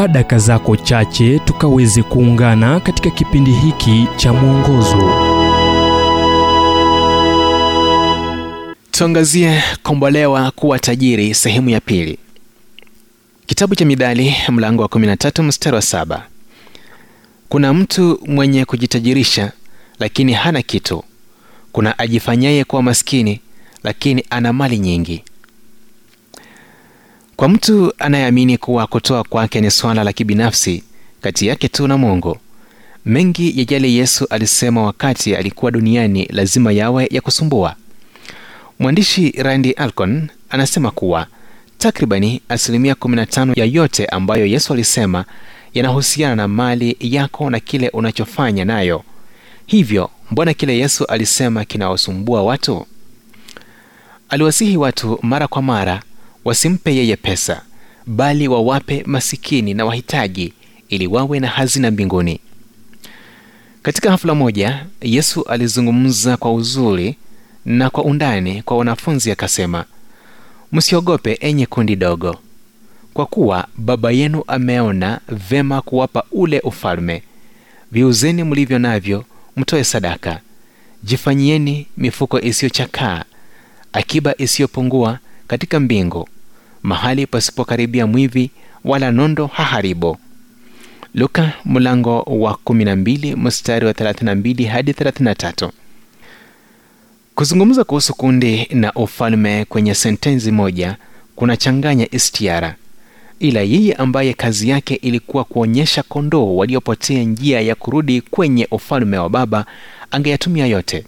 chukua daka zako chache tukaweze kuungana katika kipindi hiki cha mwongozo. Tuangazie kombolewa kuwa tajiri sehemu ya pili. Kitabu cha midali mlango wa 13 mstari wa saba. Kuna mtu mwenye kujitajirisha lakini hana kitu. Kuna ajifanyaye kuwa maskini lakini ana mali nyingi kwa mtu anayeamini kuwa kutoa kwake ni swala la kibinafsi kati yake tu na mungu mengi ya yale yesu alisema wakati alikuwa duniani lazima yawe ya kusumbua. Mwandishi randi alcon anasema kuwa takribani asilimia 15 ya yote ambayo yesu alisema yanahusiana na mali yako na kile unachofanya nayo. Hivyo mbona kile yesu alisema kinawasumbua watu? Aliwasihi watu mara kwa mara wasimpe yeye pesa bali wawape masikini na wahitaji ili wawe na hazina mbinguni. Katika hafula moja yesu alizungumza kwa uzuri na kwa undani kwa wanafunzi akasema msiogope enye kundi dogo. Kwa kuwa baba yenu ameona vema kuwapa ule ufalme. Viuzeni mlivyo navyo mtoe sadaka. Jifanyieni mifuko isiyochakaa akiba isiyopungua katika mbingu mahali pasipokaribia mwivi wala nondo haharibu. Luka mlango wa 12 mstari wa 32 hadi 33 kuzungumza kuhusu kundi na ufalme kwenye sentensi moja kunachanganya istiara ila yeye ambaye kazi yake ilikuwa kuonyesha kondoo waliopotea njia ya kurudi kwenye ufalme wa baba angeyatumia yote.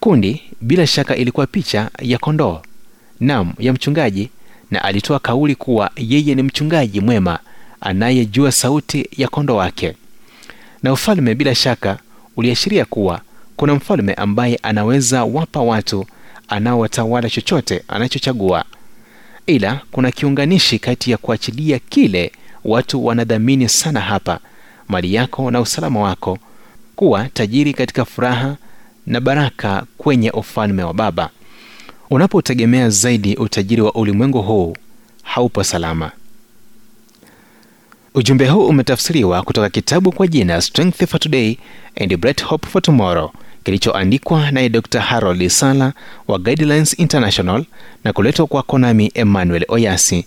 Kundi bila shaka ilikuwa picha ya kondoo nam ya mchungaji. Na alitoa kauli kuwa yeye ni mchungaji mwema anayejua sauti ya kondo wake. Na ufalme bila shaka uliashiria kuwa kuna mfalme ambaye anaweza wapa watu anaowatawala chochote anachochagua. Ila kuna kiunganishi kati ya kuachilia kile watu wanadhamini sana hapa mali yako na usalama wako kuwa tajiri katika furaha na baraka kwenye ufalme wa baba unapotegemea zaidi utajiri wa ulimwengu huu haupo salama. Ujumbe huu umetafsiriwa kutoka kitabu kwa jina strength for today and bright hope for tomorrow kilichoandikwa naye dr harold sala wa guidelines international na kuletwa kwako nami emmanuel oyasi.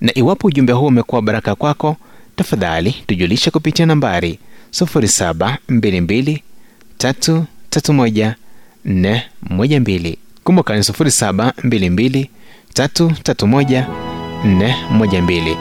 Na iwapo ujumbe huu umekuwa baraka kwako tafadhali tujulishe kupitia nambari 722 kumbuka ni 722 331 412